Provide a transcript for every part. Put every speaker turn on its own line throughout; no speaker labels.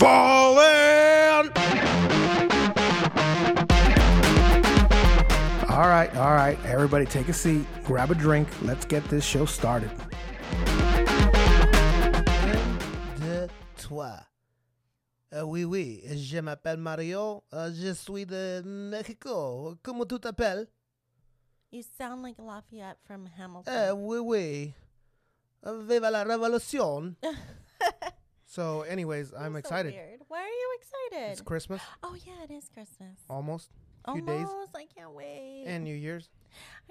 falling. All right, all right. Everybody take a seat, grab a drink. Let's get this show started.
de toi. Euh, oui, oui, je m'appelle Mario. Euh, je suis de Mexico. Comment tu t'appelles?
You sound like Lafayette from Hamilton.
Euh, oui, oui. Euh, viva la revolution.
So, anyways, I'm
So
excited.
weird. Why are you excited?
It's Christmas,
oh yeah, it is Christmas.
almost. few days.
Almost. I can't wait.
And New Year's.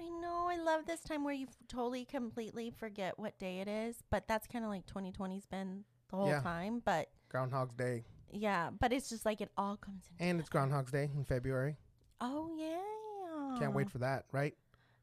I know. I love this time where you totally, completely forget what day it is. But that's kind of like 2020's been the whole
Yeah.
time. But
Groundhog's Day.
yeah, but it's just like it all comes in.
And it's Groundhog's Day in February.
oh yeah.
Can't wait for that, right?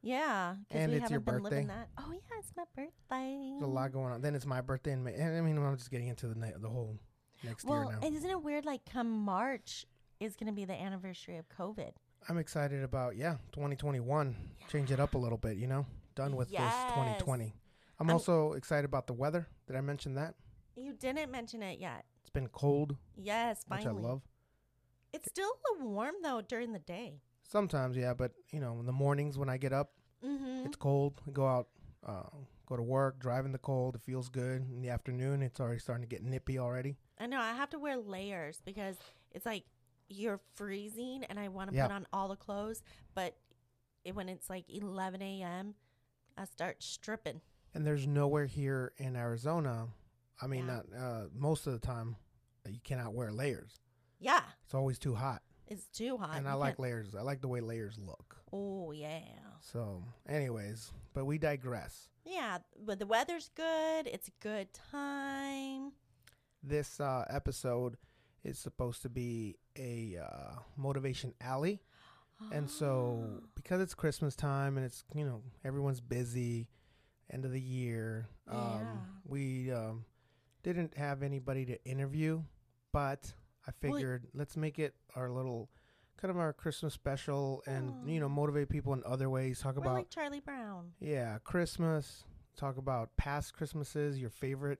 Yeah, because
And
we
it's your
haven't been living
birthday.
that. Oh yeah, it's my birthday.
There's a lot going on. Then it's my birthday in May. And I mean, I'm just getting into the the whole next
Well,
year now.
and isn't it weird? Like, come March is going to be the anniversary of COVID.
I'm excited about yeah, 2021. Change it up a little bit, you know. Done with this 2020. I'm
I'm-
also excited about the weather. Did I mention that?
You didn't mention it yet.
It's been cold,
Yes,
which
finally.
I love.
It's still warm though during the day.
Sometimes, yeah, but you know, in the mornings when I get up,
Mm-hmm.
it's cold. Go out, uh, go to work, drive in the cold. It feels good. In the afternoon, it's already starting to get nippy already.
I know I have to wear layers because it's like you're freezing, and I want to
Yeah.
put on all the clothes, but it, when it's like 11 a.m., I start stripping.
And there's nowhere here in Arizona. I mean,
Yeah.
not uh, most of the time, that you cannot wear layers.
Yeah,
It's always too hot,
it's too hot.
and I like layers. I like the way layers look.
Oh yeah,
So, anyways, but we digress.
yeah. But the weather's good. It's a good time.
This uh, episode is supposed to be a uh, motivation alley. And so, because it's Christmas time and it's, you know, everyone's busy, end of the year, um,
Yeah.
we um, didn't have anybody to interview, but I
Well,
figured let's make it our little kind of our Christmas special and, you know, motivate people in other ways. Talk
We're
about,
like Charlie Brown.
yeah, Christmas, talk about past Christmases, your favorite,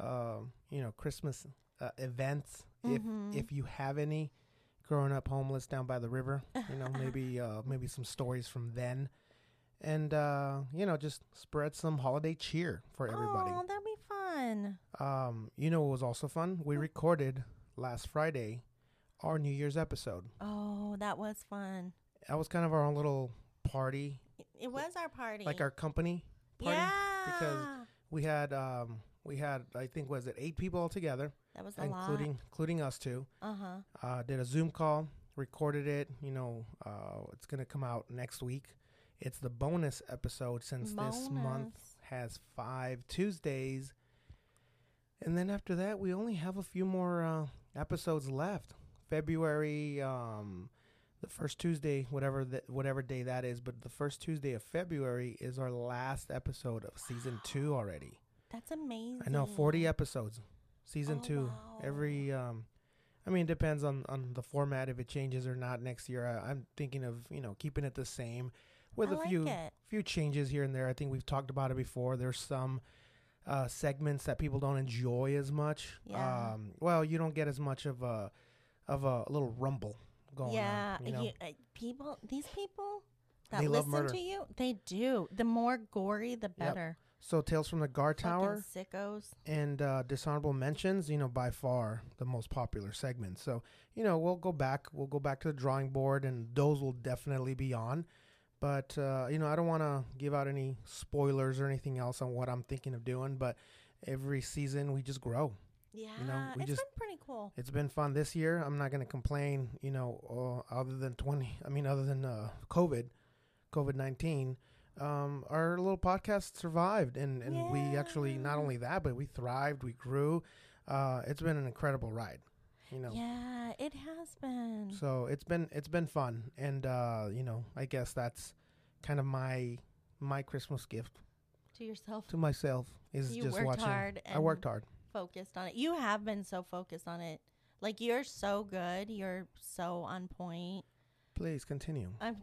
um, you know, Christmas uh, events,
Mhm.
if if you have any growing up homeless down by the river you know maybe uh maybe some stories from then and uh you know just spread some holiday cheer for everybody
Oh, that'd be fun.
um you know what was also fun we recorded last friday our new year's episode
Oh, that was fun.
that was kind of our own little party
It, was our party.
like our company party
yeah,
because we had um we had i think was it eight people all together
that was a
including including us two.
Uh huh.
uh, did a Zoom call, recorded it. You know, uh, it's gonna come out next week. It's the bonus episode since this month has five Tuesdays, and then after that we only have a few more uh, episodes left. February, um, the first Tuesday, whatever that whatever day that is, but the first Tuesday of February is our last episode of season two already.
That's amazing.
I know, forty episodes, season
Oh,
two.
wow.
Every, um, I mean, it depends on on the format if it changes or not next year. I, I'm thinking of you know keeping it the same, with
I
a
like
few
it.
few changes here and there. I think we've talked about it before. There's some uh, segments that people don't enjoy as much.
Yeah.
Um, well, you don't get as much of a of a little rumble going
yeah,
on. You know?
uh, people. These people that
They
listen to you, they do. The more gory, the better.
So Tales from the Guard Tower.
Sickos.
and uh, dishonorable mentions, you know, by far the most popular segment. So, you know, we'll go back. We'll go back to the drawing board, and those will definitely be on. But uh, you know, I don't want to give out any spoilers or anything else on what I'm thinking of doing. But every season, we just grow.
Yeah, you know,
we
it's
just-
been pretty cool.
It's been fun this year. I'm not going to complain. You know, uh, other than 20. I mean, other than uh, COVID, COVID 19. Um, our little podcast survived, and, and we actually not only that, but we thrived, we grew. Uh, it's been an incredible ride, you know.
Yeah, it has been.
So it's been it's been fun, and uh, you know, I guess that's kind of my my Christmas gift
to yourself,
to myself is
You
just
worked
watching.
hard
I worked hard.
Focused on it. You have been so focused on it. Like you're so good. You're so on point.
Please continue.
I'm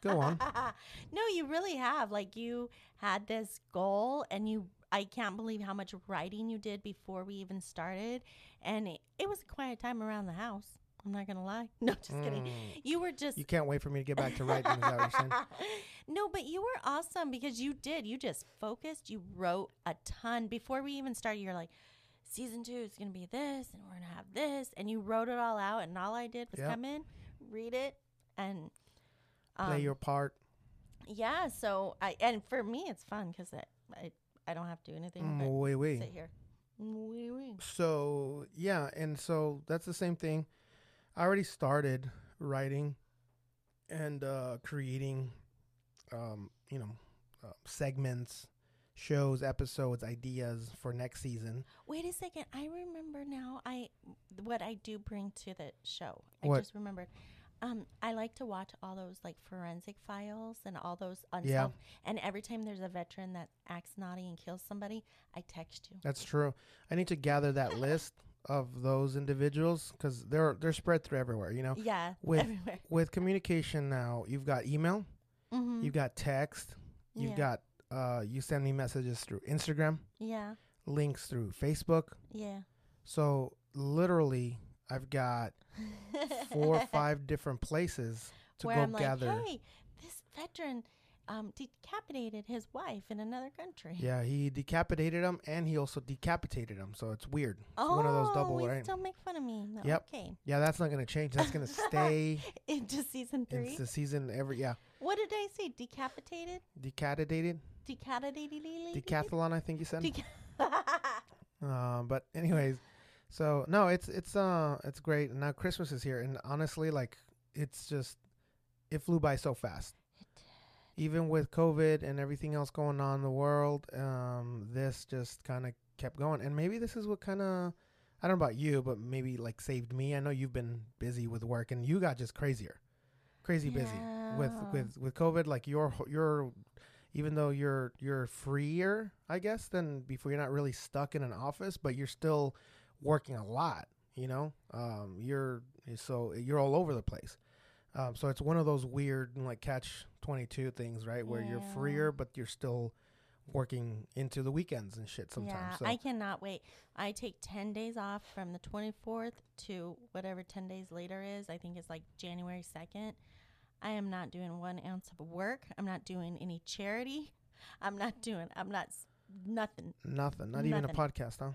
Go on.
no, you really have. Like you had this goal and you I can't believe how much writing you did before we even started. And it, it was a quiet time around the house. I'm not going to lie. No, just kidding.
Mm.
You were just.
You can't wait for me to get back to writing. Is that what you're
no, but you were awesome because you did. You just focused. You wrote a ton. Before we even started, you're like, season two is going to be this, and we're going to have this. And you wrote it all out. And all I did was
Yep.
come in, read it, and.
Play
um,
your part.
Yeah, so I and for me it's fun because I, I I don't have to do anything but
Mm, wait, wait.
sit here. Wee wee.
So yeah, and so that's the same thing. I already started writing and uh, creating, um, you know, uh, segments, shows, episodes, ideas for next season.
Wait a second. I remember now. I what I do bring to the show. I
What?
just remembered. Um, I like to watch all those like forensic files and all those unsolved.
Yeah.
And every time there's a veteran that acts naughty and kills somebody, I text you.
That's true. I need to gather that list of those individuals because they're they're spread through everywhere. You know,
Yeah,
With-
everywhere.
with communication now, you've got email,
Mm-hmm.
you've got text, you've
yeah.
got uh, you send me messages through Instagram,
yeah,
links through Facebook.
yeah.
So literally, I've got four or five different places to
Where
go
I'm
gather.
like, hey, this veteran um, decapitated his wife in another country.
Yeah, he decapitated him and he also decapitated him. So it's weird. It's
Oh,
one of those double.
we
Right?
still make fun of me. No,
Yep.
Okay.
Yeah, that's not gonna change. That's gonna stay
Into season three.
into season every. Yeah,
what did I say? Decapitated?
decapitated,
Decapitated?
decathlon. I think you said.
Deca-
Uh, but anyways, so no, it's it's uh it's great. And now Christmas is here, and honestly, like it's just it flew by so fast. Even with COVID and everything else going on in the world, um, this just kind of kept going. And maybe this is what kind of I don't know about you, but maybe like saved me. I know you've been busy with work, and you got just crazier, crazy busy with with with COVID. Like your your even though you're you're freer, I guess, than before. You're not really stuck in an office, but you're still working a lot. You know, um, you're so you're all over the place. Um, so it's one of those weird like catch twenty two things, right? Where you're freer, but you're still working into the weekends and shit sometimes.
Yeah,
so
I cannot wait. I take 10 days off from the 24th to whatever 10 days later is. I think it's like January 2nd. I am not doing one ounce of work. I'm not doing any charity. I'm not doing, I'm not, s- nothing.
nothing, not even a podcast, huh?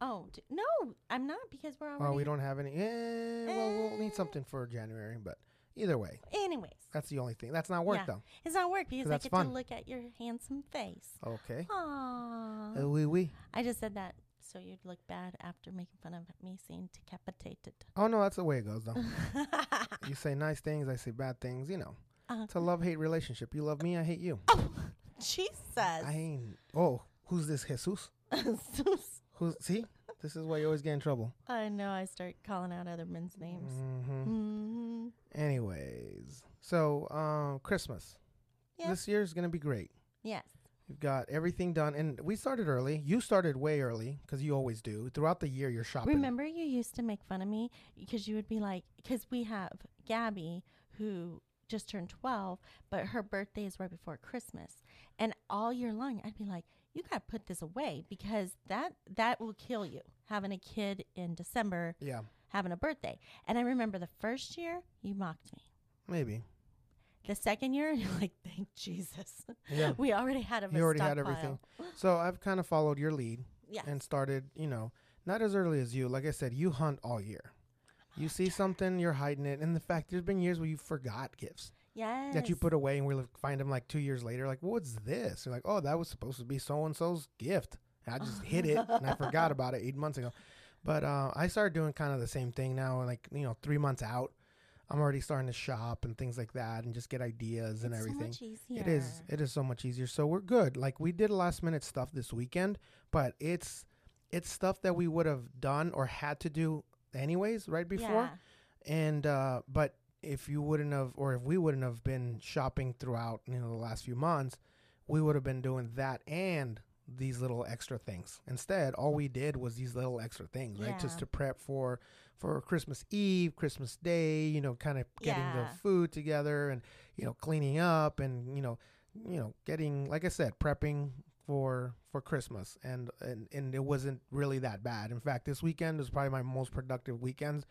Oh, d- no, I'm not because we're already.
Well, we don't have any. Eh, well, we'll need
Eh.
something for January, but either way,
Anyways,
that's the only thing. That's not work
Yeah.
though.
it's not work because I get
fun.
to look at your handsome face.
Okay.
Aww.
Uh, oui, oui.
I just said that so you'd look bad after making fun of me saying decapitated.
Oh no, that's the way it goes though. you say nice things, I say bad things. You know,
Uh,
it's a love hate relationship. You love me, I hate you.
Jesus.
I ain't. Oh, who's this Jesus? Jesus? Who's see? This is why you always get in trouble.
I know. I start calling out other men's names.
hmm
Mm-hmm.
Anyways, so um, Christmas
Yeah.
this year is gonna be great.
Yes.
You've got everything done, and we started early. You started way early because you always do. Throughout the year, you're shopping.
Remember, you used to make fun of me because you would be like, because we have Gabby who just turned 12, but her birthday is right before Christmas. And all year long, I'd be like, you got to put this away because that that will kill you having a kid in December
Yeah,
having a birthday. And I remember the first year you mocked me.
maybe.
The second year you're like, thank Jesus.
Yeah.
we already had a
You already had everything. So I've kind of followed your lead.
Yes.
and started, you know, not as early as you. Like I said, you hunt all year. You see something, you're hiding it. And the fact, there's been years where you forgot gifts
yes.
that you put away, and we'll find them like two years later. Like, what's this? You're like, oh, that was supposed to be so and so's gift. And I just hid it, and I forgot about it eight months ago. But uh, I started doing kind of the same thing now. Like, you know, three months out, I'm already starting to shop and things like that, and just get ideas and everything.
So much easier.
It is. It is so much easier. So we're good. Like we did last minute stuff this weekend, but it's it's stuff that we would have done or had to do anyways right before.
Yeah.
And uh but if you wouldn't have or if we wouldn't have been shopping throughout, you know, the last few months, we would have been doing that and these little extra things. Instead, all we did was these little extra things, right? Just to prep for for Christmas Eve, Christmas Day, you know, kind of getting
Yeah.
the food together and you know, cleaning up and you know, you know, getting like I said, prepping for for Christmas, and and and it wasn't really that bad. In fact, this weekend was probably my most productive weekends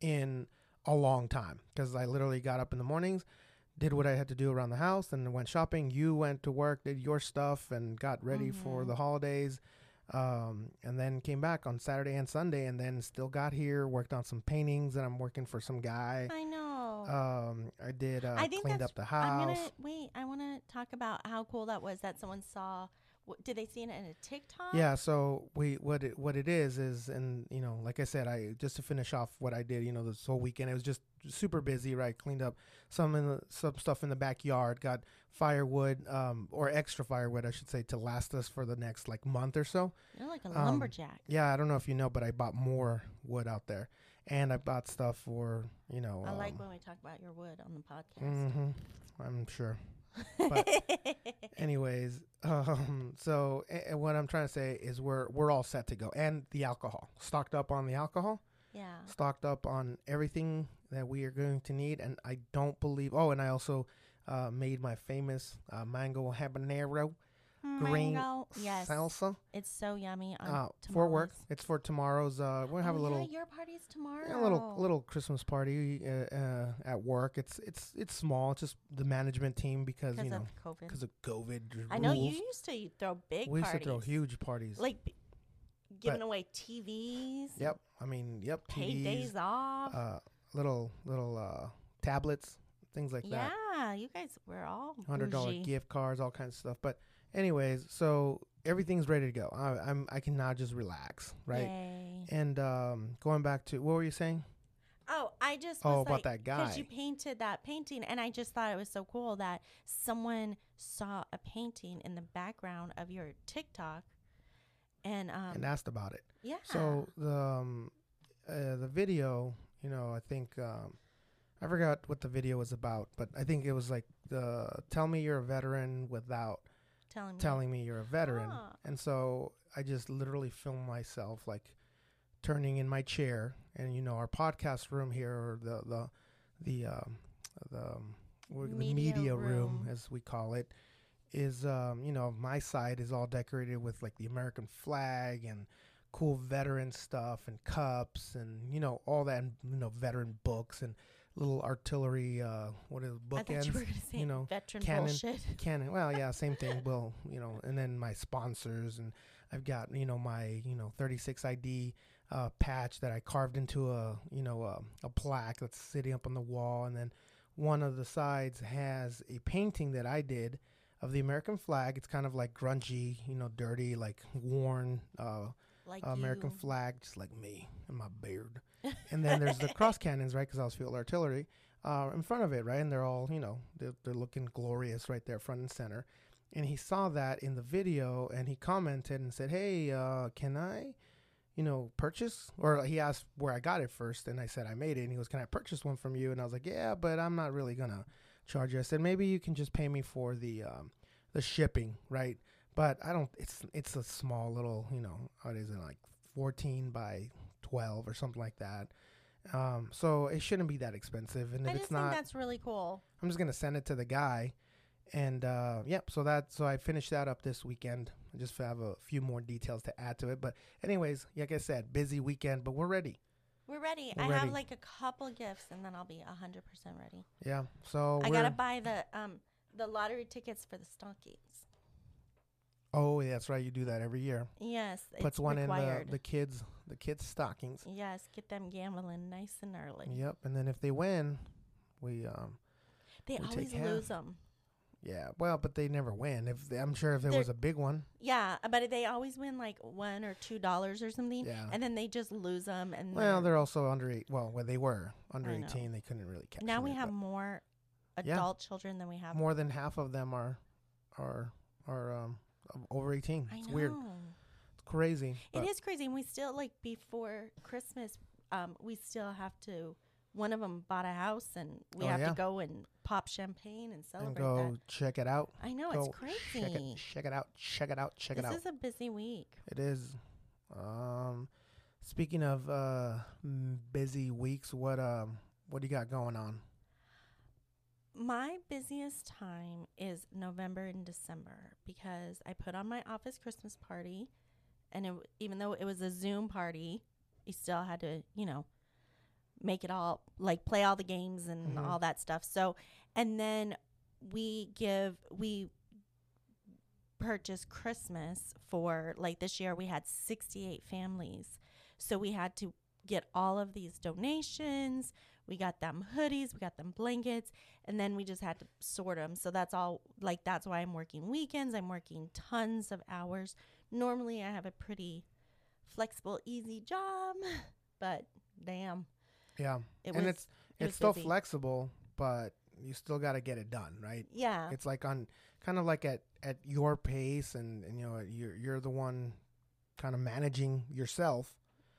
in a long time because I literally got up in the mornings, did what I had to do around the house, and went shopping. You went to work, did your stuff, and got ready for
Mhm.
the holidays. Um, and then came back on Saturday and Sunday, and then still got here, worked on some paintings, and I'm working for some guy.
I know.
Um, I did uh,
I think
cleaned up the
I'm
house.
gonna wait. I want to talk about how cool that was that someone saw. Wh- Did they see it in a TikTok?
Yeah, so we what it what it is is and you know, like I said, I just to finish off what I did, you know, this whole weekend it was just super busy, right? Cleaned up some in the, some stuff in the backyard, got firewood um or extra firewood I should say to last us for the next like month or so.
You're like a
Um,
lumberjack.
Yeah, I don't know if you know, but I bought more wood out there. And I bought stuff for, you know,
I like
um,
when we talk about your wood on the podcast.
mhm, I'm sure. But- Anyways, um, so what I'm trying to say is we're we're all set to go, and the alcohol stocked up on the alcohol,
yeah.
stocked up on everything that we are going to need, and I don't believe. Oh, and I also uh, made my famous uh, mango habanero green
Mango. Yes.
salsa
It's so yummy. On
uh, for work.
tamales.
It's for tomorrow's. Uh, we're gonna have
oh,
a little.
Yeah, your party's tomorrow.
a little little Christmas party uh, uh, at work. It's it's it's small. It's just the management team because
because
you know
of COVID.
because of COVID.
I know you used to throw big
We used
parties.
to throw huge parties.
like b- giving away TVs.
Yep. I mean, yep.
Paid
TVs,
days off.
uh, little little uh, tablets, things like that.
yeah, you guys were all
Hundred dollar
bougie.
gift cards, all kinds of stuff. But anyways, so everything's ready to go. I, I'm I can now just relax, right?
Yay.
And um, going back to what were you saying?
Oh, I just
Oh, about
like,
that
because you painted that painting, and I just thought it was so cool that someone saw a painting in the background of your TikTok, and um,
and asked about it.
yeah.
So the um, uh, the video, you know, I think um, I forgot what the video was about, but I think it was like the tell me you're a veteran without
telling me,
telling me you're a veteran.
Ah.
And so I just literally filmed myself like turning in my chair and you know our podcast room here or the the the um the, um, the
Media
media room.
room.
as we call it is um you know my side is all decorated with like the American flag and cool veteran stuff and cups and you know all that and, you know veteran books and little artillery uh what is
you
bookends
say
you know,
veteran
cannon.
bullshit.
Canon. Well, yeah, same thing. Well, you know, and then my sponsors, and I've got you know my you know 36 ID uh, patch that I carved into a you know a, a plaque that's sitting up on the wall, and then one of the sides has a painting that I did of the American flag. It's kind of like grungy, you know, dirty, like worn uh,
Like
American
you.
flag, just like me and my beard. And then there's the cross cannons, right? Because I was field artillery uh, in front of it, right? And they're all, you know, they're, they're looking glorious right there, front and center. And he saw that in the video, and he commented and said, "Hey, uh, can I, you know, purchase?" Or he asked where I got it first, and I said I made it. And he goes, "Can I purchase one from you?" And I was like, "Yeah, but I'm not really gonna charge you." I said, "Maybe you can just pay me for the um, the shipping, right?" But I don't. It's it's a small little, you know, what is it like 14 by 12 or something like that. Um, so it shouldn't be that expensive. And
I
if it's
think
not,
that's really cool.
I'm just gonna send it to the guy. And uh, yep. So that so I finished that up this weekend. I just have a few more details to add to it. But anyways, like I said, busy weekend, but we're ready.
We're ready.
We're
I
ready.
have like a couple gifts, and then I'll be hundred percent ready.
Yeah. So
I gotta buy the um the lottery tickets for the stockings.
Oh, yeah, that's right. You do that every year.
Yes,
Puts one
required.
in the the kids the kids stockings.
yes, get them gambling nice and early.
Yep. And then if they win, we um
They
We
always lose them.
yeah. Well, but they never win. If they, I'm sure if there
They're-
was a big one,
Yeah, but they always win like one or two dollars or something,
yeah.
and then they just lose them. And
Well, they're also under eight. Well, when they were under eighteen, they couldn't really catch.
now we have more
Yeah.
adult children than we have.
more than half of them are are are um over eighteen.
I
It's
know.
weird. It's crazy.
It is crazy, and we still like before Christmas. Um, we still have to. One of them bought a house, and we
Oh,
have
yeah.
to go and pop champagne and
And
celebrate
go
that.
check it out.
I know
go
it's crazy.
Check it, check it out. Check it out. Check
this
it out.
This is a busy week.
It is. Um, speaking of uh busy weeks, what um what do you got going on?
My busiest time is November and December because I put on my office Christmas party, and it, even though it was a Zoom party, you still had to, you know, make it all like play all the games and
Mhm.
all that stuff. So, and then we give we purchase Christmas for like this year we had 68 families. So we had to get all of these donations. We got them hoodies, we got them blankets, and then we just had to sort them. So that's all like that's why I'm working weekends. I'm working tons of hours. Normally I have a pretty flexible, easy job, but damn,
Yeah,
it
and
was
it's
it
it's still
busy.
flexible, but you still got to get it done, right?
yeah.
It's like on kind of like at at your pace, and, and you know you're you're the one kind of managing yourself.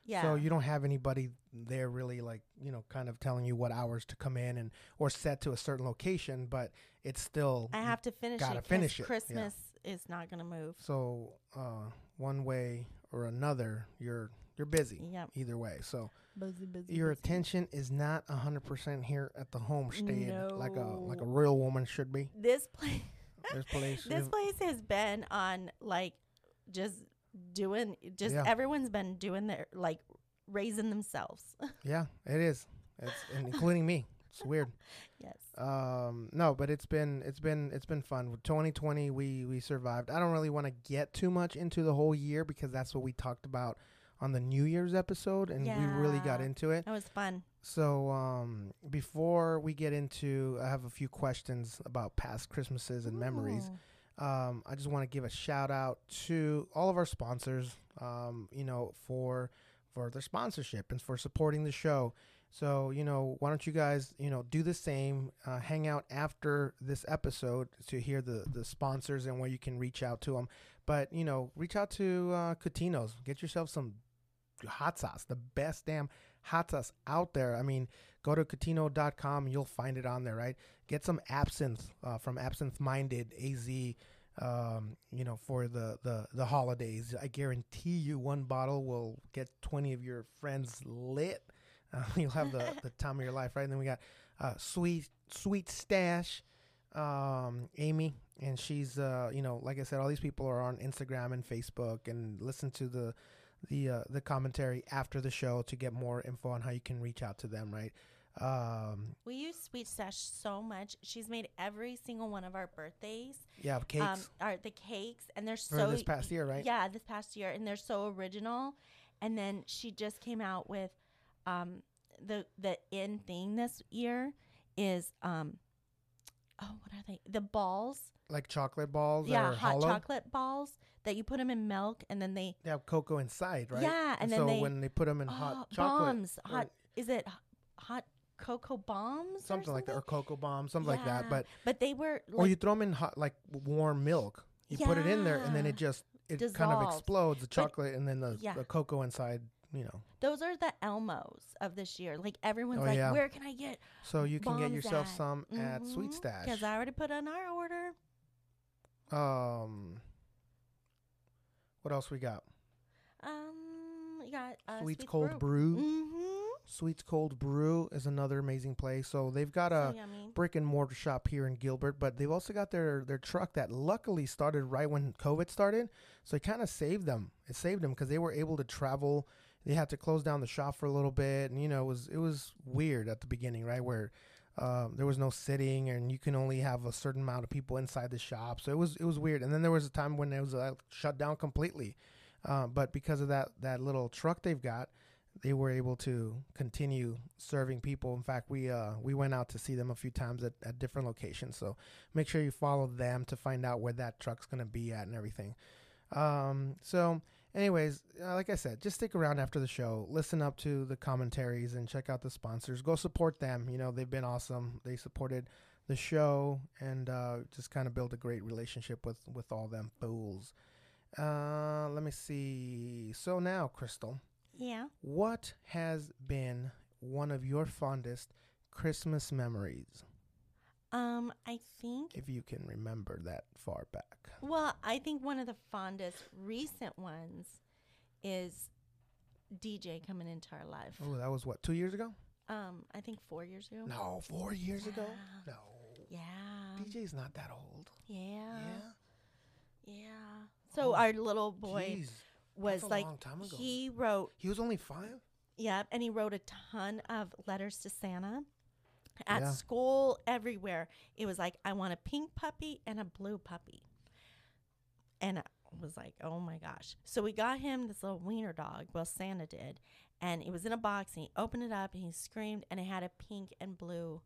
Yeah.
So you don't have anybody there really like, you know, kind of telling you what hours to come in and or set to a certain location, but it's still
I have to finish
gotta
it. 'cause
finish it, yeah.
Christmas is not going to move.
so uh one way or another, you're you're busy
Yep.
either way. So
Busy, busy.
your attention is not 100% here at the homestead like a like a real woman should be.
This place
This place
this place has been on like just doing just
Yeah.
everyone's been doing their like raising themselves.
Yeah, it is. It's including me. It's weird.
yes.
Um, no, but it's been it's been it's been fun. 2020, we we survived. I don't really want to get too much into the whole year because that's what we talked about on the New Year's episode, and we really got into it.
That was fun.
So um, before we get into, I have a few questions about past Christmases and memories. Um, I just want to give a shout out to all of our sponsors. Um, you know, for for their sponsorship and for supporting the show. So you know, why don't you guys you know do the same? Uh, hang out after this episode to hear the the sponsors and where you can reach out to them. But you know, reach out to uh. Get yourself some hot sauce, the best damn hot sauce out there. I mean, go to Catino.com. You'll find it on there, right? Get some absinthe uh, from Absinthe Minded AZ. Um, you know, for the, the the holidays, I guarantee you one bottle will get twenty of your friends lit. Uh, you'll have the, the time of your life, right? And then we got uh, sweet sweet stash, um, Amy, and she's uh, you know, like I said, all these people are on Instagram and Facebook, and listen to the the uh, the commentary after the show to get more info on how you can reach out to them, right? Um,
We use Sweet Stash so much. She's made every single one of our birthdays.
yeah, cakes
Um, are the cakes, and they're
for
so
this past year, right?
Yeah, this past year, and they're so original. And then she just came out with um, the the in thing this year is um, oh, what are they? The balls.
Like chocolate balls.
yeah, hot
hollow.
chocolate balls that you put them in milk, and then they
They have cocoa inside, right?
Yeah, and then
so
they-
when they put them in
oh,
hot chocolate,
bombs. Hot is it hot cocoa bombs? or
something like that, or cocoa bombs something like that. But
but they were
or you throw them in hot, like warm milk. You put it in there, and then it just it kind of explodes the chocolate, and then the,
yeah.
the cocoa inside. You know,
those are the Elmos of this year. Like everyone's
Oh,
like,
yeah.
where can I get
so you can get yourself
at?
some at Sweet Stash.
Because I already put on our order.
Um, what else we got?
Um, you got uh,
Sweets
Sweets
Cold Brew.
Mm-hmm.
Sweets Cold Brew is another amazing place. So they've got a brick and mortar shop here in Gilbert, but they've also got their their truck that luckily started right when COVID started. So it kind of saved them. It saved them because they were able to travel. They had to close down the shop for a little bit, and you know it was it was weird at the beginning, right? Where um, there was no sitting, and you can only have a certain amount of people inside the shop. So it was it was weird. And then there was a time when it was uh, shut down completely. Uh, but because of that that little truck they've got, they were able to continue serving people. In fact, we uh, we went out to see them a few times at, at different locations. So make sure you follow them to find out where that truck's gonna be at and everything. Um, so, anyways, uh, like I said, just stick around after the show, listen up to the commentaries, and check out the sponsors. Go support them. You know they've been awesome. They supported the show and uh, just kind of build a great relationship with with all them fools. Uh, let me see. So now, Crystal.
Yeah.
What has been one of your fondest Christmas memories,
Um, I think.
if you can remember that far back?
Well, I think one of the fondest recent ones is DJ coming into our life.
Oh, that was what two years ago?
Um, I think four years ago.
No, four years ago. No.
Yeah.
DJ's not that old.
Yeah.
Yeah.
Yeah. So
Oh,
our little boy
Jeez.
Was like
long time ago.
he wrote
He was only five.
yeah, and he wrote a ton of letters to Santa. At
Yeah.
school, everywhere. It was like, I want a pink puppy and a blue puppy. And I was like, oh my gosh. So we got him this little wiener dog. Well, Santa did. And it was in a box and he opened it up and he screamed and it had a pink and blue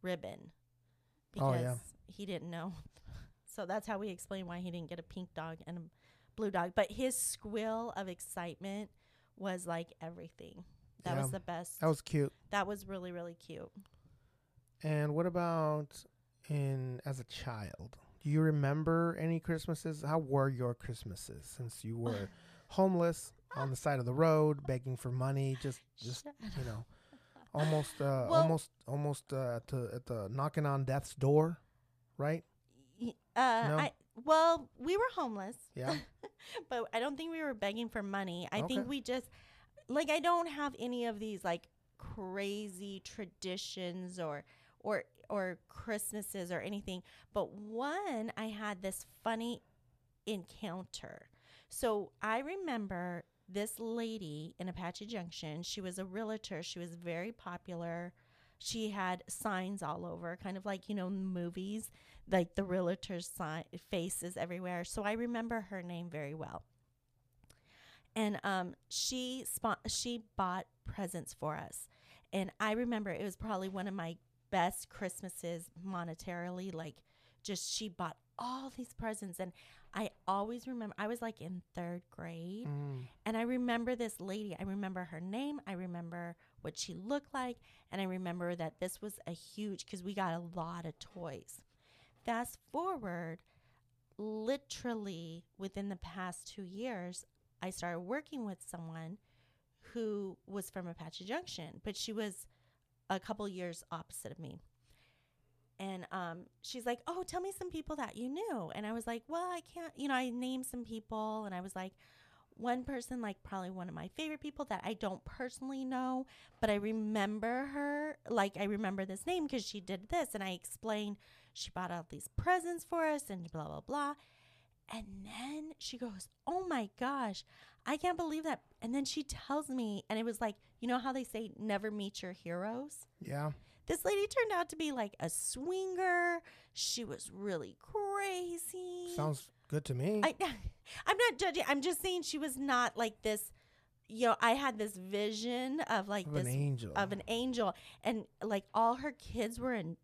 ribbon.
Oh,
Because
yeah.
he didn't know. So that's how we explain why he didn't get a pink dog and a blue dog. But his squeal of excitement was like everything. That
Yeah.
was the best.
That was cute.
That was really, really cute.
And what about in as a child? Do you remember any Christmases? How were your Christmases since you were homeless on the side of the road, begging for money, just just
Shut
you know, almost uh,
Well-
almost almost uh, to at the knocking on death's door, right?
Uh,
No?
I well, we were homeless,
Yeah.
but I don't think we were begging for money. I
Okay.
think we just like I don't have any of these like crazy traditions or or or Christmases or anything. But one, I had this funny encounter. So I remember this lady in Apache Junction. She was a realtor. She was very popular. She had signs all over, kind of like you know movies, like the realtor's sign faces everywhere. So I remember her name very well. And um, she spot she bought presents for us, and I remember it was probably one of my best Christmases monetarily. Like, just she bought all these presents, and I always remember I was like in third grade,
Mm.
and I remember this lady. I remember her name. I remember what she looked like. And I remember that this was a huge, because we got a lot of toys. Fast forward, literally within the past two years, I started working with someone who was from Apache Junction, but she was a couple years opposite of me. And um, she's like, Oh, tell me some people that you knew. And I was like, Well, I can't, you know, I named some people. And I was like, one person, like probably one of my favorite people that I don't personally know, but I remember her. Like, I remember this name because she did this. And I explained she bought all these presents for us and blah, blah, blah. And then she goes, Oh my gosh, I can't believe that. And then she tells me, and it was like, you know how they say never meet your heroes?
Yeah.
This lady turned out to be like a swinger. She was really crazy.
Sounds good to me.
I, I'm not judging. I'm just saying she was not like this. You know, I had this vision of like
of
this
an angel.
of an angel, and like all her kids were in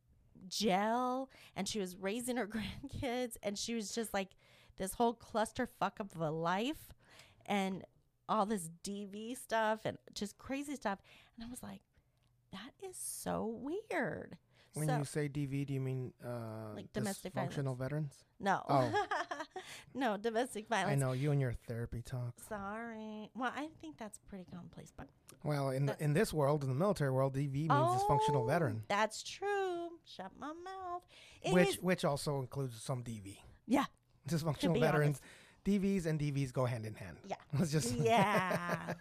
jail, and she was raising her grandkids, and she was just like this whole clusterfuck of a life, and all this DV stuff and just crazy stuff, and I was like, that is so weird.
when
so
you say DV, do you mean uh,
Like domestic violence.
dysfunctional veterans?
no,
Oh.
no domestic violence.
I know you and your therapy talk.
Sorry. Well, I think that's pretty commonplace, but
Well, in
Uh,
in this world, in the military world, DV means dysfunctional
Oh,
veteran,
That's true. Shut my mouth.
which
Anyways,
which also includes some DV.
yeah,
Dysfunctional veterans, DVs and DVs go hand in hand.
Yeah.
Let's just
yeah.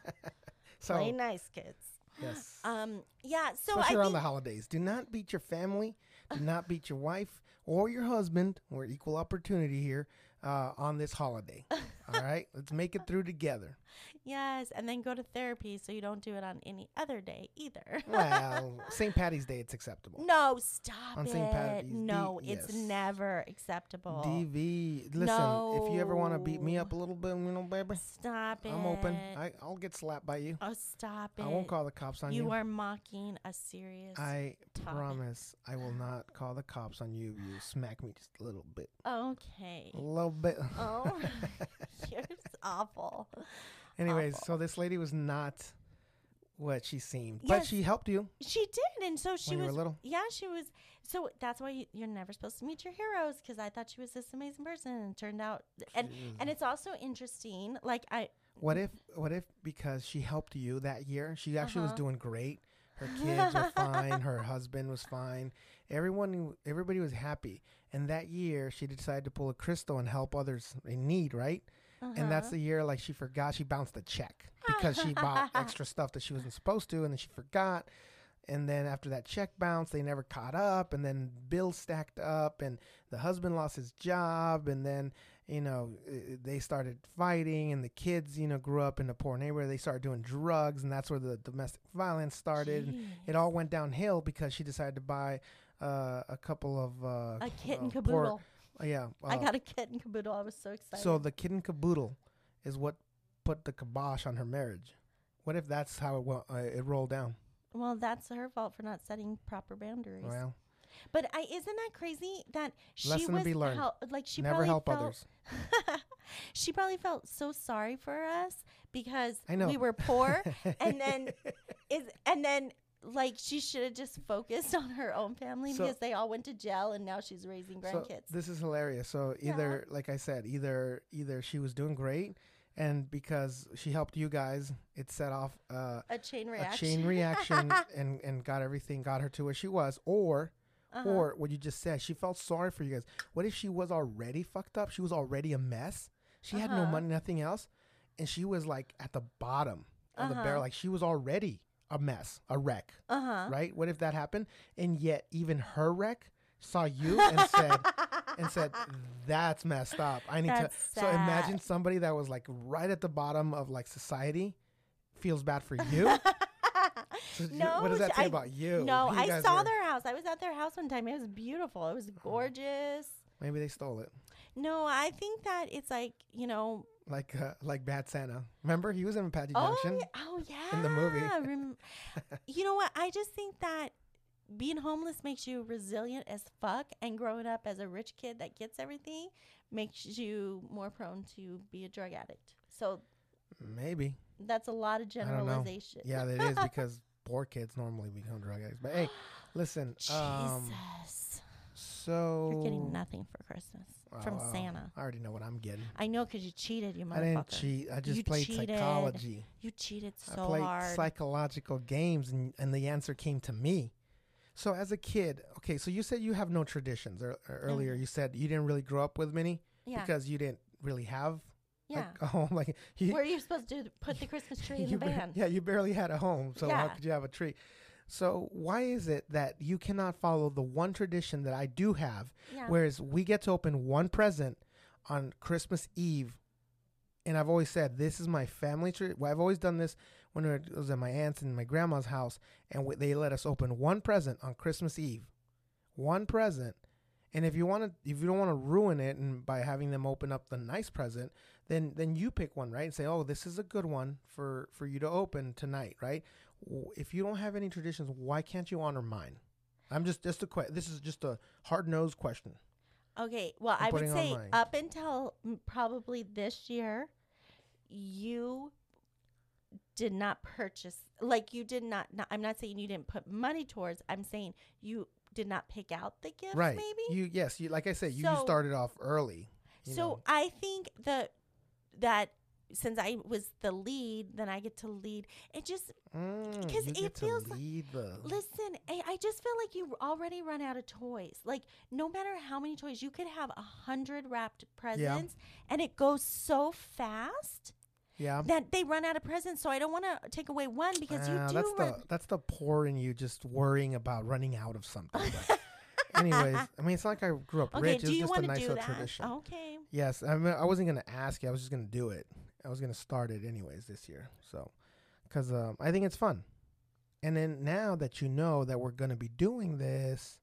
so
Play nice, kids.
yes.
Um, yeah. So
Especially
I
around the holidays. Do not beat your family. Do not beat your wife or your husband. We're equal opportunity here uh, on this holiday. All right, let's make it through together.
yes, and then go to therapy so you don't do it on any other day either.
Well, St. Patty's Day, it's acceptable.
no, stop
On
it.
St. Patty's D-
no, it's
yes.
never acceptable.
DV. Listen, if you ever want to beat me up a little bit, you know, baby,
Stop it.
I'm open. I, I'll get slapped by you.
oh, stop it.
I won't call the cops on
you
you.
are mocking a serious.
I
topic.
promise I will not call the cops on you. You smack me just a little bit.
okay.
A little bit.
Oh, you're awful.
Anyways,
awful.
so this lady was not what she seemed, but she helped you
She did, and so she
when you
was.
were little.
Yeah, she was. So that's why you, you're never supposed to meet your heroes because I thought she was this amazing person, and it turned out. And
Jeez.
and it's also interesting. Like I,
What if what if because she helped you that year, she actually was
Uh-huh.
doing great. Her kids were fine, her husband was fine. Everyone everybody was happy. And that year she decided to pull a crystal and help others in need, right? And that's
Uh-huh.
the year like she forgot she bounced the check because she bought extra stuff that she wasn't supposed to and then she forgot and then after that check bounce, they never caught up, and then bills stacked up, and the husband lost his job, and then you know they started fighting, and the kids you know grew up in a poor neighborhood. They started doing drugs, and that's where the domestic violence started. And it all went downhill because she decided to buy uh, a couple of uh,
a kitten
uh, poor- uh, yeah,
I
uh,
got a kitten caboodle. I was so excited.
so the kitten caboodle is what put the kibosh on her marriage. What if that's how it wa- uh, it rolled down?
well, that's her fault for not setting proper boundaries.
Well,
But I isn't that crazy that she
Lesson to
was
be learned.
hel- like she
never
probably
help
felt,
others.
she probably felt so sorry for us because
I know.
we were poor and then is and then like she should have just focused on her own family
So-
because they all went to jail and now she's raising
So
grandkids.
this is hilarious. So
Yeah.
either, like I said, either either she was doing great, and because she helped you guys, it set off uh,
a chain reaction, a
chain reaction and and got everything, got her to where she was, or
Uh-huh.
or what you just said, she felt sorry for you guys. What if she was already fucked up? She was already a mess. She had no
Uh-huh.
money, nothing else, and she was like at the bottom of the
Uh-huh.
barrel. Like she was already a mess, a wreck,
uh-huh.
right? What if that happened? And yet, even her wreck saw you and said, and said, "That's messed up. I need
That's
to." So imagine somebody that was like right at the bottom of like society feels bad for you. So
no,
what does that say
I-
about you?
No,
You
I saw
were-
their house. I was at their house one time. It was beautiful. It was gorgeous.
Maybe they stole it,
No, I think that it's like you know.
Like uh, like Bad Santa. Remember, he was in Apache
Oh,
Junction.
yeah, oh yeah.
in the movie.
You know what? I just think that being homeless makes you resilient as fuck, and growing up as a rich kid that gets everything makes you more prone to be a drug addict. So
Maybe.
that's a lot of generalization.
Yeah, that is because poor kids normally become drug addicts. But hey, listen. Um,
Jesus,
so
you're getting nothing for Christmas from
Oh, well,
Santa.
I already know what I'm getting.
I know because you cheated, you motherfucker.
I didn't cheat. I just
You
played
cheated.
psychology.
You cheated so hard.
I played
hard.
psychological games, and, and the answer came to me. So as a kid, okay, so you said you have no traditions. Or, or earlier,
Mhm.
you said you didn't really grow up with many
yeah,
because you didn't really have
yeah.
like a home. Like you,
Where are you supposed to put the Christmas tree in the
bar-
van?
yeah, you barely had a home, so how could you have a tree? So why is it that you cannot follow the one tradition that I do have,
Yeah.
whereas we get to open one present on Christmas Eve, and I've always said this is my family tree. Well, I've always done this when it was at my aunt's and my grandma's house, and they let us open one present on Christmas Eve, one present. And if you want to, if you don't want to ruin it, and by having them open up the nice present, then then you pick one, right? And say, oh, this is a good one for for you to open tonight, right? If you don't have any traditions, why can't you honor mine? I'm just just a que- This is just a hard nosed question.
Okay, well,
I'm
I would say up until probably this year, you did not purchase, like, you did not, not, I'm not saying you didn't put money towards, I'm saying you did not pick out the gifts,
right?
maybe?
You yes, you like I said, you, you started off early.
so
know.
I think that, that since I was the lead, then I get to lead. It just, because
you
it feels like-
the
Listen, I, I just feel like you already run out of toys. Like, no matter how many toys, you could have a hundred wrapped presents, and it goes so fast
yeah.
that they run out of presents. So I don't want to take away one because you
Ah,
do.
that's
run-
the that's the poor in you just worrying about running out of something. Anyways, I mean, it's not like I grew up
okay,
rich.
do
it was
you
just a
want to
nice
do
little
that?
tradition.
Okay.
Yes, I mean, I wasn't gonna ask you. I was just gonna do it. I was gonna start it anyways this year. So, because um, I think it's fun. And then now that you know that we're gonna be doing this,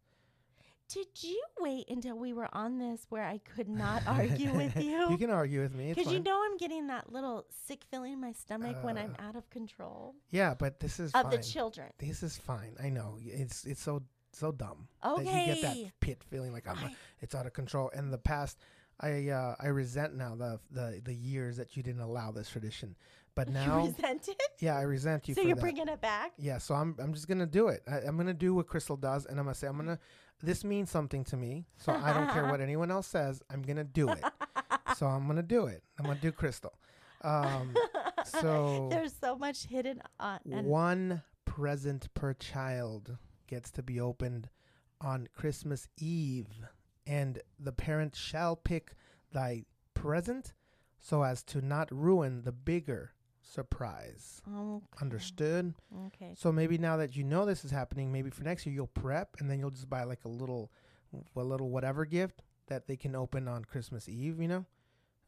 Did you wait until we were on this where I could not argue with you?
you can argue with me.
Because you know I'm getting that little sick feeling in my stomach when I'm
Uh,
out of control
yeah, but this is
of
fine.
the children.
this is fine. I know it's it's so so dumb that you get that
Okay.
pit feeling like I'm
I-
it's out of control. And the past, I uh, I resent now the the the years that you didn't allow this tradition. But now,
you resent it?
yeah, I resent you.
So
for
you're
that.
bringing it back?
Yeah, so I'm I'm just gonna do it. I, I'm gonna do what Crystal does, and I'm gonna say I'm gonna. This means something to me, so I don't care what anyone else says. I'm gonna do it. so I'm gonna do it. I'm gonna do Crystal. Um, so
There's so much hidden on. And
one present per child gets to be opened on Christmas Eve, and the parent shall pick thy present so as to not ruin the bigger. surprise.
Okay.
Understood?
Okay.
So maybe now that you know this is happening, maybe for next year you'll prep and then you'll just buy like a little, a little whatever gift that they can open on Christmas Eve, you know,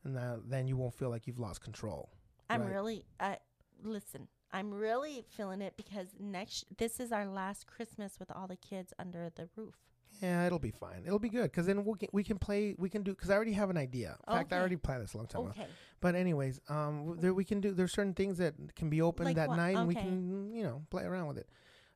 and that, then you won't feel like you've lost control.
I'm
Right.
really uh listen, I'm really feeling it because next this is our last Christmas with all the kids under the roof.
Yeah, it'll be fine. It'll be good because then we'll get, we can play. We can do because I already have an idea. In fact, I already planned this a long time ago.
Okay.
But anyways, um, there we can do. There's certain things that can be open
Like
that
what?
night, and we can you know play around with it.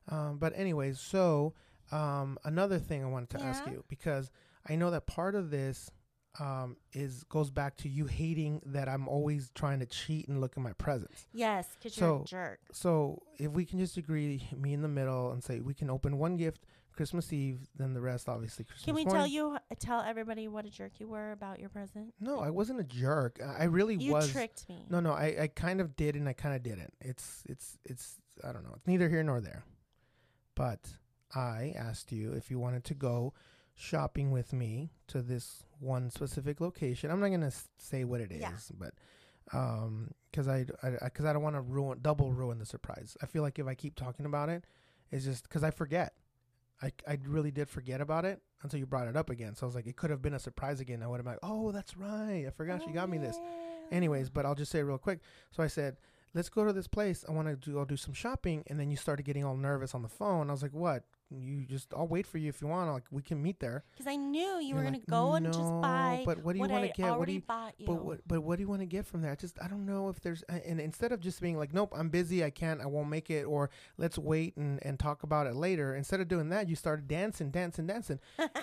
Um, but anyways, so um, another thing I wanted to ask you because I know that part of this um is goes back to you hating that I'm always trying to cheat and look at my presents.
Yes, because you're a jerk.
So if we can just agree, me in the middle, and say we can open one gift Christmas Eve, then the rest obviously Christmas.
Can we
morning.
tell you tell everybody what a jerk you were about your present?
No, I wasn't a jerk. I I really
You
was.
tricked me.
No, no, I, I kind of did and I kind of didn't. It's it's it's I don't know. It's neither here nor there. But I asked you if you wanted to go shopping with me to this one specific location. I'm not gonna say what it is,
Yeah.
but um, because I because I, don't want to ruin double ruin the surprise. I feel like if I keep talking about it, it's just because I forget. I, I really did forget about it until you brought it up again. So I was like, it could have been a surprise again. I would have been like, oh, that's right. I forgot she got me this. Oh, Anyways, but I'll just say it real quick. So I said, let's go to this place. I want to do, go do some shopping. And then you started getting all nervous on the phone. I was like, what? You just, I'll wait for you if you want. Like, we can meet there.
Because I knew you
You're
were
like,
gonna go and just
"No,
buy
But what do you
what
want to get? What do you,
bought you.
but what, but what do you want to get from there? I just, I don't know if there's, and instead of just being like, nope, I'm busy, I can't, I won't make it, or let's wait and, and talk about it later. Instead of doing that, you started dancing, dancing, dancing.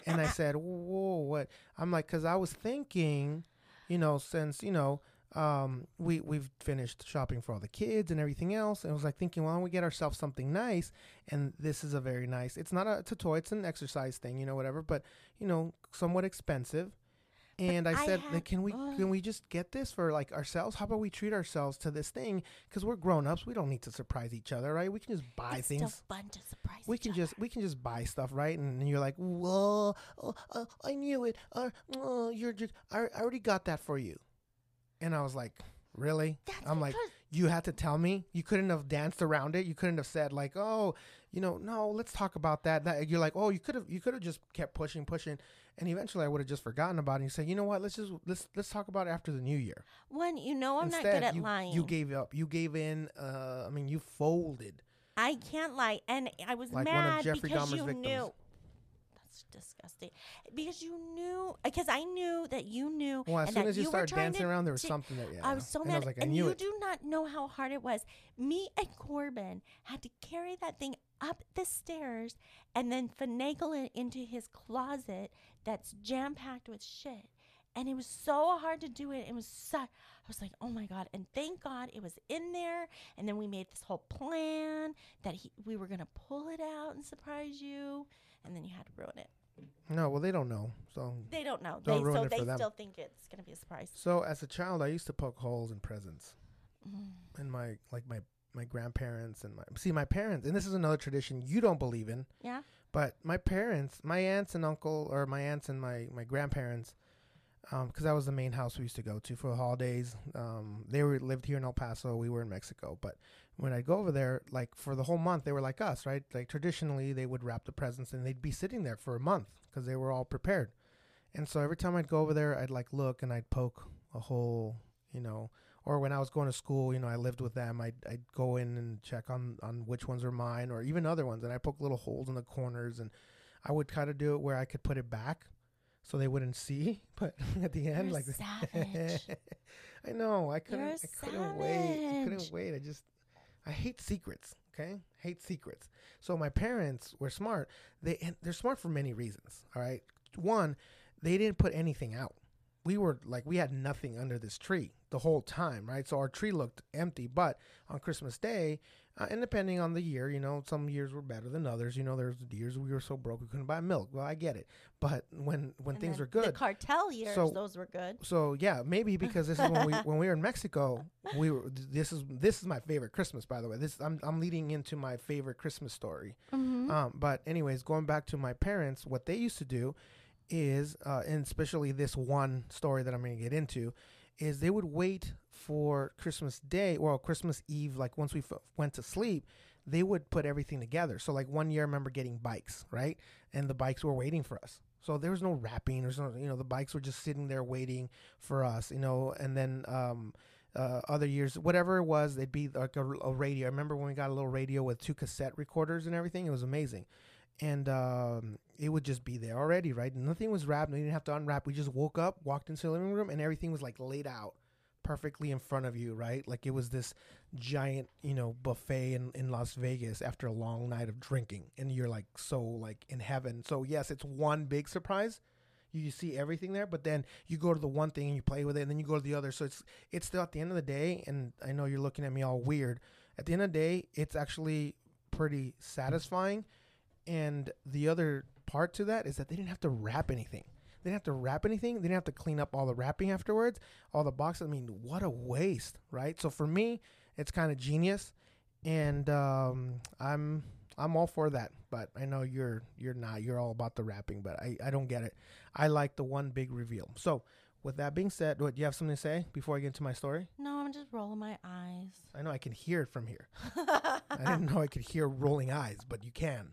and I said, whoa, what? I'm like, cause I was thinking, you know, since, you know, um, we, we've finished shopping for all the kids and everything else. And I was like thinking, why don't we get ourselves something nice? And this is a very nice, it's not a, it's a toy, it's an exercise thing, you know, whatever, but you know, somewhat expensive. And I
I
said, like, can we
ugh.
can we just get this for like ourselves? How about we treat ourselves to this thing? Because we're grown ups, we don't need to surprise each other, right? We can just buy
it's
things
fun to surprise.
we can
other.
just we can just buy stuff right and you're like whoa oh, uh, i knew it uh, oh, you're just I, I already got that for you and i was like really
That's
i'm like you had to tell me you couldn't have danced around it you couldn't have said like oh you know no let's talk about that that you're like oh you could have you could have just kept pushing pushing and eventually i would have just forgotten about it and you say you know what let's just let's let's talk about it after the new year
When You know I'm
Instead,
not good at
you,
lying.
you gave up you gave in uh i mean you folded
I can't lie, and I was
Like one of
mad because you
victims.
knew. Disgusting. Because you knew, because I knew that you knew.
well as
and
soon
that
as you
were
started dancing
to-
around there was
to-
something that yeah
I was so
and
mad,
was like i
and
knew
you
it
do not know how hard it was. Me and Corbin had to carry that thing up the stairs and then finagle it into his closet that's jam packed with shit. And it was so hard to do it. It was so. I was like, oh my god! And thank God it was in there. And then we made this whole plan that he, we were gonna pull it out and surprise you. And then you had to ruin it.
No, well, they don't know. So,
They don't know.
Don't
they
ruin
so
it for
they
them.
still think it's gonna be a surprise.
so as a child, I used to poke holes in presents,
Mm.
and my like my my grandparents and my see my parents, and this is another tradition you don't believe in,
Yeah.
but my parents, my aunts and uncle, or my aunts and my my grandparents, because that was the main house we used to go to for the holidays. Um, they were lived here in El Paso, we were in Mexico, but when I'd go over there, like for the whole month, they were like us, right? Like traditionally, they would wrap the presents and they'd be sitting there for a month because they were all prepared. And so every time I'd go over there, I'd like look and I'd poke a hole, you know. Or when I was going to school, you know, I lived with them. I'd, I'd go in and check on, on which ones were mine or even other ones. And I poke little holes in the corners. And I would kind of do it where I could put it back so they wouldn't see. But at the end,
You're
like,
savage.
I know. I couldn't. I couldn't wait. I couldn't wait. I just. I hate secrets. Okay, hate secrets. So my parents were smart. They and they're smart for many reasons. All right. One, they didn't put anything out. We were like we had nothing under this tree the whole time, right? So our tree looked empty. But on Christmas Day, uh, and depending on the year, you know, some years were better than others. You know, there's years we were so broke we couldn't buy milk. Well, I get it. But when when
And
things are good,
The cartel years,
So-
those were good.
so yeah, maybe because this is when we when we were in Mexico, we were. This is this is my favorite Christmas, by the way. This I'm I'm leading into my favorite Christmas story.
Mm-hmm.
Um, but anyways, going back to my parents, what they used to do is, uh, and especially this one story that I'm going to get into, is they would wait for Christmas Day or Christmas Eve, like once we f- went to sleep, they would put everything together. So like one year, I remember getting bikes, right? And the bikes were waiting for us. So there was no wrapping. There's no, you know, the bikes were just sitting there waiting for us, you know. And then um, uh, other years, whatever it was, they'd be like a, a radio. I remember when we got a little radio with two cassette recorders and everything. It was amazing and um, it would just be there already, right? Nothing was wrapped. We didn't have to unwrap. We just woke up, walked into the living room, and everything was like laid out perfectly in front of you, right? Like it was this giant, you know, buffet in, in Las Vegas after a long night of drinking, and you're like so like in heaven. So yes, it's one big surprise. You, you see everything there, but then you go to the one thing and you play with it, and then you go to the other. So it's it's still at the end of the day, and I know you're looking at me all weird. At the end of the day, it's actually pretty satisfying and the other part to that is that they didn't have to wrap anything. They didn't have to wrap anything. They didn't have to clean up all the wrapping afterwards, all the boxes. I mean, what a waste, right? So for me, it's kind of genius, and um, I'm I'm all for that. But I know you're you're not. You're all about the wrapping, but I I don't get it. I like the one big reveal. So with that being said, what do you have something to say before I get into my story?
No, I'm just rolling my eyes.
I know I can hear it from here. I didn't know I could hear rolling eyes, but you can.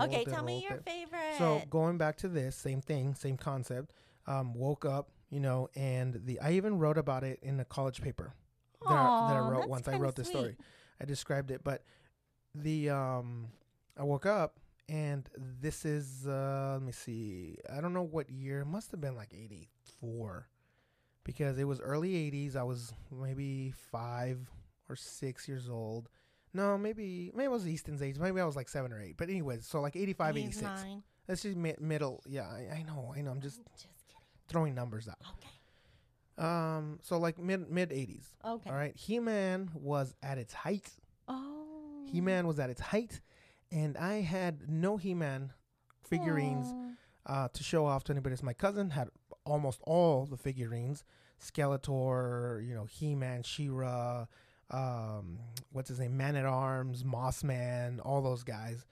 Okay, tell me your favorite.
So going back to this, same thing, same concept. Um, woke up, you know, and the I even wrote about it in a college paper that, I, that I wrote once. I wrote the story. I described it, but the um, I woke up and this is uh, let me see. I don't know what year. It must have been like eighty four, because it was early eighties. I was maybe five or six years old no, maybe maybe it was Easton's age. Maybe I was like seven or eight. But anyways, so like 85, He's 86. Nine. That's just mi- middle. Yeah, I, I, know. I know. I'm just, just throwing numbers out. Okay. Um. So like mid mid 80s. Okay. All right. He Man was at its height. Oh. He Man was at its height, and I had no He Man figurines uh, to show off to anybody. My cousin had almost all the figurines. Skeletor, you know, He Man, She-Ra, um, what's his name, Man at Arms, Moss Man, all those guys,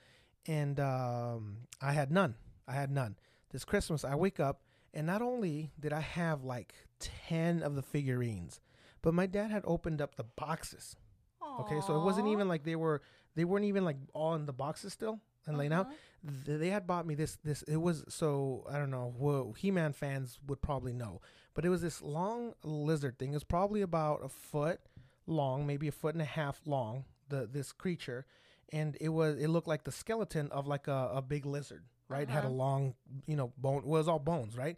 and um, I had none. I had none. This Christmas, I wake up and not only did I have like ten of the figurines, but my dad had opened up the boxes. Aww. Okay, so it wasn't even like they were they weren't even like all in the boxes still and uh-huh. laying out. Uh-huh. They had bought me this this it was so I don't know. Well, He-Man fans would probably know, but it was this long lizard thing. It was probably about a foot long, maybe a foot and a half long. The this creature, and it was it looked like the skeleton of like a, a big lizard, right? Uh-huh. Had a uh-huh. long, you know, bone. Well, it was all bones, right?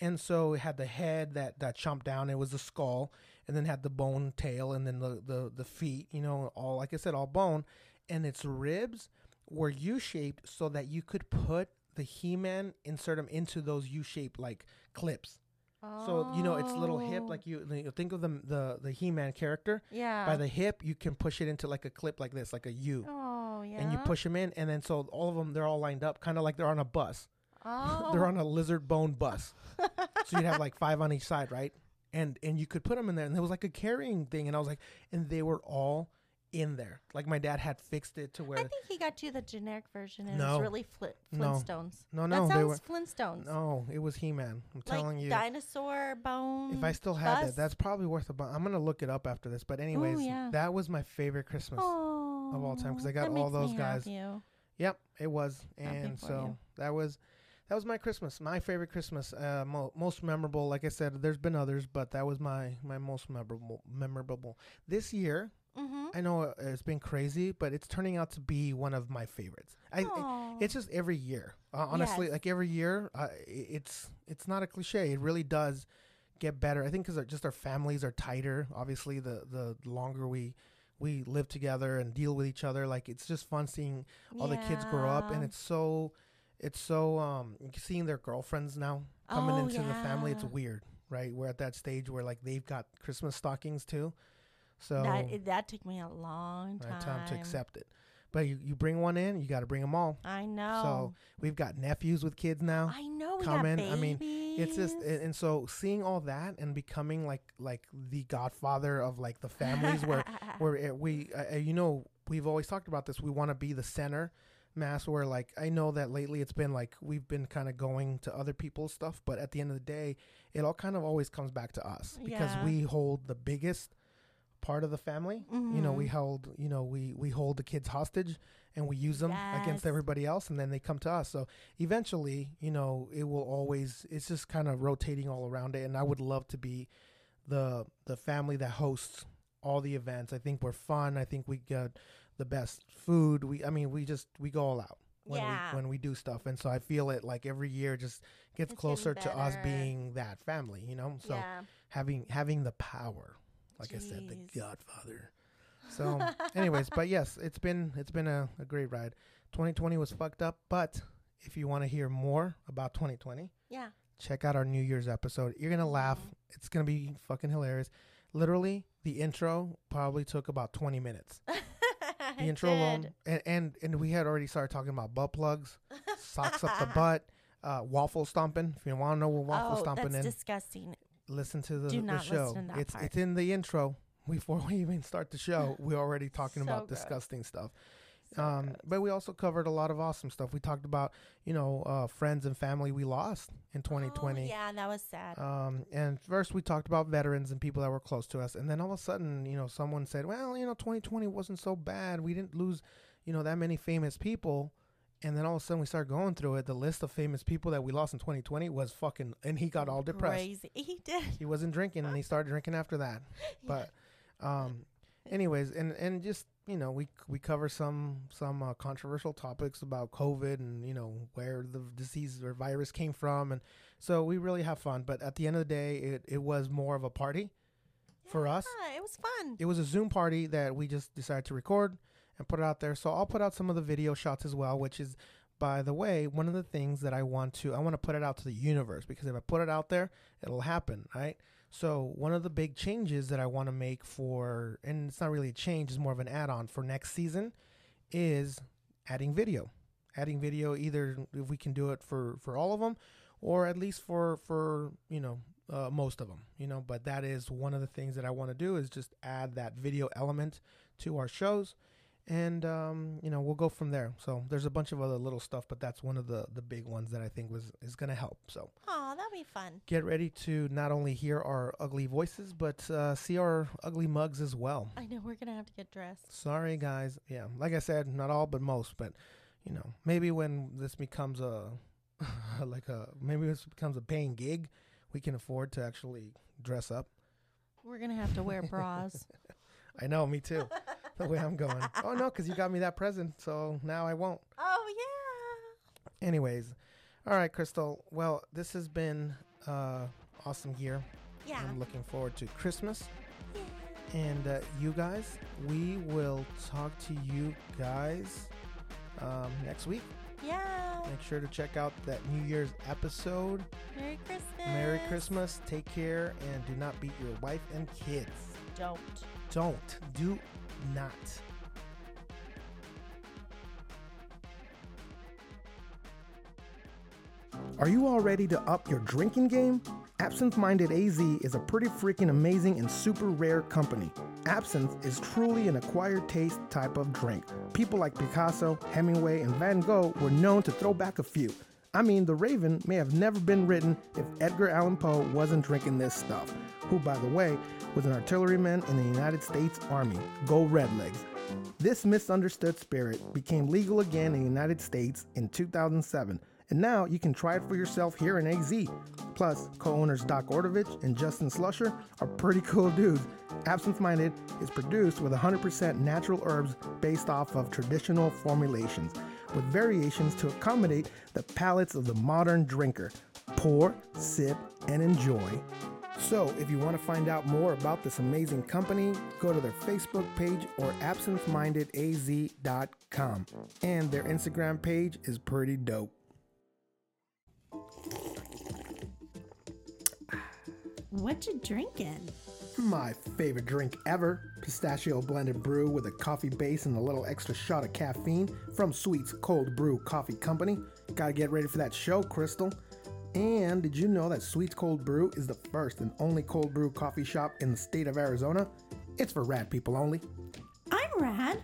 And so it had the head that that chomped down. It was the skull, and then had the bone tail, and then the the the feet. You know, all like I said, all bone, and its ribs were U shaped so that you could put the He Man insert them into those U shaped like clips. So you know it's little hip, like oh. you, you think of the the the He-Man character.
Yeah.
By the hip, you can push it into like a clip like this, like a U.
Oh yeah.
And you push them in, and then so all of them they're all lined up, kind of like they're on a bus. Oh. they're on a oh. lizard bone bus. so you'd have like five on each side, right? And and you could put them in there, and it was like a carrying thing, and I was like, and they were all in there. Like my dad had fixed it to where I
think he got you the generic version and no, it's really Fl- Flintstones.
No, no,
that sounds were, Flintstones.
No, it was He Man. I'm like telling you,
dinosaur bone.
If I still had it, that's probably worth a bunch. I'm gonna look it up after this. But anyways, Ooh, yeah. that was my favorite Christmas of all time because I got all those guys. Yep, it was, and so you. that was. That was my Christmas, my favorite Christmas, uh, mo- most memorable. Like I said, there's been others, but that was my my most memorable. Memorable this year. Mm-hmm. I know uh, it's been crazy, but it's turning out to be one of my favorites. I, it, it's just every year, uh, honestly, yes. like every year, uh, it's it's not a cliche. It really does get better. I think because just our families are tighter. Obviously, the the longer we we live together and deal with each other, like it's just fun seeing all yeah. the kids grow up, and it's so it's so um seeing their girlfriends now coming oh, into yeah. the family. It's weird, right? We're at that stage where like they've got Christmas stockings too. So
that that took me a long time.
time to accept it. But you, you bring one in, you got to bring them all.
I know.
So we've got nephews with kids now.
I know. coming. I mean,
it's just and so seeing all that and becoming like like the godfather of like the families where where we uh, you know we've always talked about this. We want to be the center mass where like I know that lately it's been like we've been kind of going to other people's stuff, but at the end of the day, it all kind of always comes back to us because
Yeah.
we hold the biggest part of the family. You know, we
mm-hmm.
hold, you know, we we hold the kids hostage and we use them against everybody else and then they come to us. So eventually, you know, it will always it's just kind of rotating all around it and I would love to be the the family that hosts all the events. I think we're fun. I think we get the best food. We I mean, we just we go all out when
Yeah.
we when we do stuff. And so I feel it like every year just gets
It's
closer to us being that family, you know? So
yeah.
having having the power like I said, the Godfather. So, anyways, but yes, it's been it's been a, a great ride. 2020 was fucked up, but if you want to hear more about 2020,
Yeah.
check out our New Year's episode. You're gonna laugh.
Mhm.
It's gonna be fucking hilarious. Literally, the intro probably took about 20 minutes. The intro alone, and, and and we had already started talking about butt plugs, socks up the butt, uh, waffle stomping. If you want to know what waffle
oh,
stomping
that's
is,
disgusting.
Listen to the,
Do
the show.
listen to that
it's
part.
it's in the intro before we even start the show. We're already talking
So
about
gross.
disgusting stuff.
So
um, but we also covered a lot of awesome stuff. We talked about you know uh, friends and family we lost in 2020.
Oh, yeah, that was sad.
Um, and first we talked about veterans and people that were close to us, and then all of a sudden, you know, someone said, "Well, you know, 2020 wasn't so bad. We didn't lose, you know, that many famous people." And then all of a sudden we started going through it. The list of famous people that we lost in 2020 was fucking, and he got all depressed.
Crazy. He did.
He wasn't drinking, and he started drinking after that. But, um, anyways, and and just you know, we we cover some some uh, controversial topics about COVID and you know where the disease or virus came from, and so we really have fun. But at the end of the day, it it was more of a party for us.
Yeah, it was fun.
It was a Zoom party that we just decided to record and put it out there. So I'll put out some of the video shots as well, which is, by the way, one of the things that I want to I want to put it out to the universe because if I put it out there, it'll happen, right? So one of the big changes that I want to make for, and it's not really a change, it's more of an add-on for next season, is adding video. Adding video, either if we can do it for for all of them, or at least for for you know uh, most of them, you know. But that is one of the things that I want to do is just add that video element to our shows, and um, you know we'll go from there. So there's a bunch of other little stuff, but that's one of the the big ones that I think was is gonna help. So
Oh, that'd be fun.
get ready to not only hear our ugly voices, but uh, see our ugly mugs as well.
I know we're gonna have to get dressed.
Sorry, guys. Yeah, like I said, not all, but most. But you know, maybe when this becomes a like a maybe this becomes a paying gig, we can afford to actually dress up.
We're gonna have to wear bras.
I know, me too. the way I'm going. Oh no, because you got me that present, so now I won't.
oh yeah.
Anyways, all right, Crystal. Well, this has been uh, awesome year.
Yeah.
I'm looking forward to Christmas. And uh, you guys, we will talk to you guys um, next week.
Yeah.
Make sure to check out that New Year's episode.
Merry Christmas.
Merry Christmas. Take care and do not beat your wife and kids.
Don't.
Don't. Do not. Are you all ready to up your drinking game? Absinthe Minded AZ is a pretty freaking amazing and super rare company. Absinthe is truly an acquired taste type of drink. People like Picasso, Hemingway, and Van Gogh were known to throw back a few. I mean, The Raven may have never been written if Edgar Allan Poe wasn't drinking this stuff, who, by the way, was an artilleryman in the United States Army. Go Redlegs. This misunderstood spirit became legal again in the United States in 2007, and now you can try it for yourself here in AZ. Plus, co owners Doc Ordovich and Justin Slusher are pretty cool dudes. Absinthe Minded is produced with 100% natural herbs based off of traditional formulations, with variations to accommodate the palates of the modern drinker. Pour, sip, and enjoy. So, if you want to find out more about this amazing company, go to their Facebook page or absinthemindedaz.com. And their Instagram page is pretty dope.
What you drinking?
My favorite drink ever pistachio blended brew with a coffee base and a little extra shot of caffeine from Sweet's Cold Brew Coffee Company. Gotta get ready for that show, Crystal. And did you know that Sweet's Cold Brew is the first and only cold brew coffee shop in the state of Arizona? It's for rad people only.
I'm rad.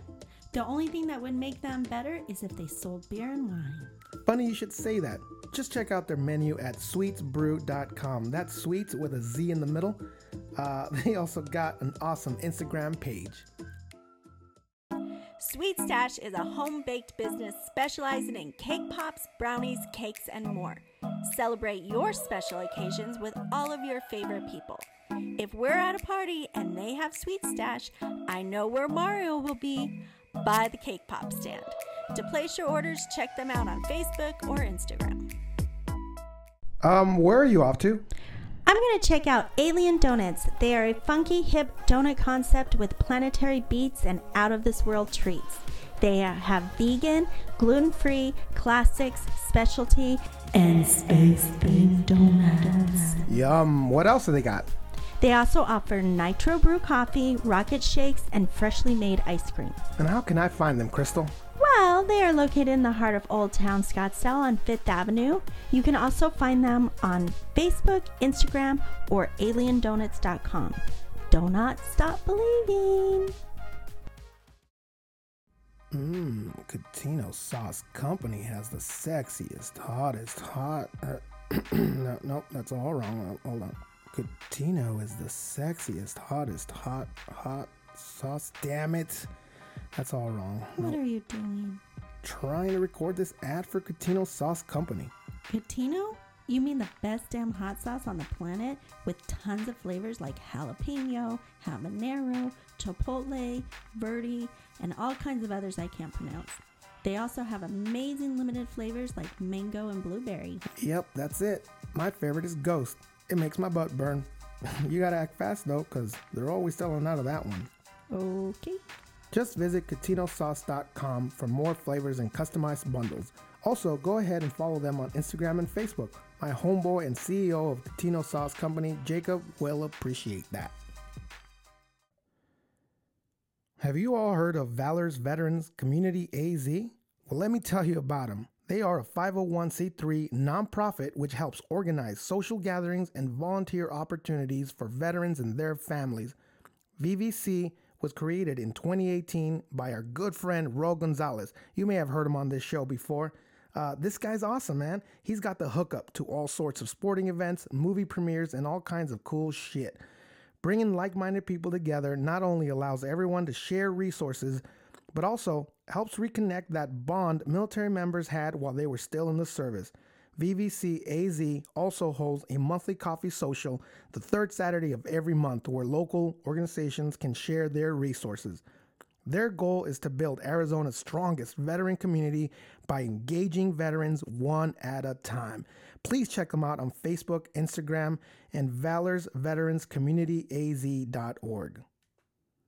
The only thing that would make them better is if they sold beer and wine.
Funny you should say that. Just check out their menu at sweetsbrew.com. That's sweets with a Z in the middle. Uh, they also got an awesome Instagram page.
Sweet Stash is a home baked business specializing in cake pops, brownies, cakes, and more. Celebrate your special occasions with all of your favorite people. If we're at a party and they have Sweet Stash, I know where Mario will be by the cake pop stand. To place your orders, check them out on Facebook or Instagram.
Um, where are you off to?
I'm going to check out Alien Donuts. They are a funky, hip donut concept with planetary beats and out of this world treats. They have vegan, gluten free, classics, specialty, and space themed donuts.
Yum. What else do they got?
They also offer nitro brew coffee, rocket shakes, and freshly made ice cream.
And how can I find them, Crystal?
Well, they are located in the heart of Old Town Scottsdale on Fifth Avenue. You can also find them on Facebook, Instagram, or aliendonuts.com. Do not stop believing.
Mmm, Catino Sauce Company has the sexiest, hottest, hot. Uh, no, nope, that's all wrong. Hold on. Catino is the sexiest, hottest, hot, hot sauce. Damn it. That's all wrong.
What are you doing?
Trying to record this ad for Catino Sauce Company.
Catino? You mean the best damn hot sauce on the planet with tons of flavors like jalapeno, habanero, chipotle, verde, and all kinds of others I can't pronounce. They also have amazing limited flavors like mango and blueberry.
Yep, that's it. My favorite is Ghost. It makes my butt burn. you gotta act fast though, because they're always selling out of that one.
Okay.
Just visit CatinoSauce.com for more flavors and customized bundles. Also, go ahead and follow them on Instagram and Facebook. My homeboy and CEO of Catino Sauce Company, Jacob, will appreciate that. Have you all heard of Valor's Veterans Community AZ? Well, let me tell you about them. They are a 501c3 nonprofit which helps organize social gatherings and volunteer opportunities for veterans and their families. VVC was created in 2018 by our good friend Ro Gonzalez. You may have heard him on this show before. Uh, this guy's awesome, man. He's got the hookup to all sorts of sporting events, movie premieres, and all kinds of cool shit. Bringing like minded people together not only allows everyone to share resources, but also helps reconnect that bond military members had while they were still in the service. VVC AZ also holds a monthly coffee social the third Saturday of every month where local organizations can share their resources. Their goal is to build Arizona's strongest veteran community by engaging veterans one at a time. Please check them out on Facebook, Instagram, and ValorsVeteransCommunityAZ.org.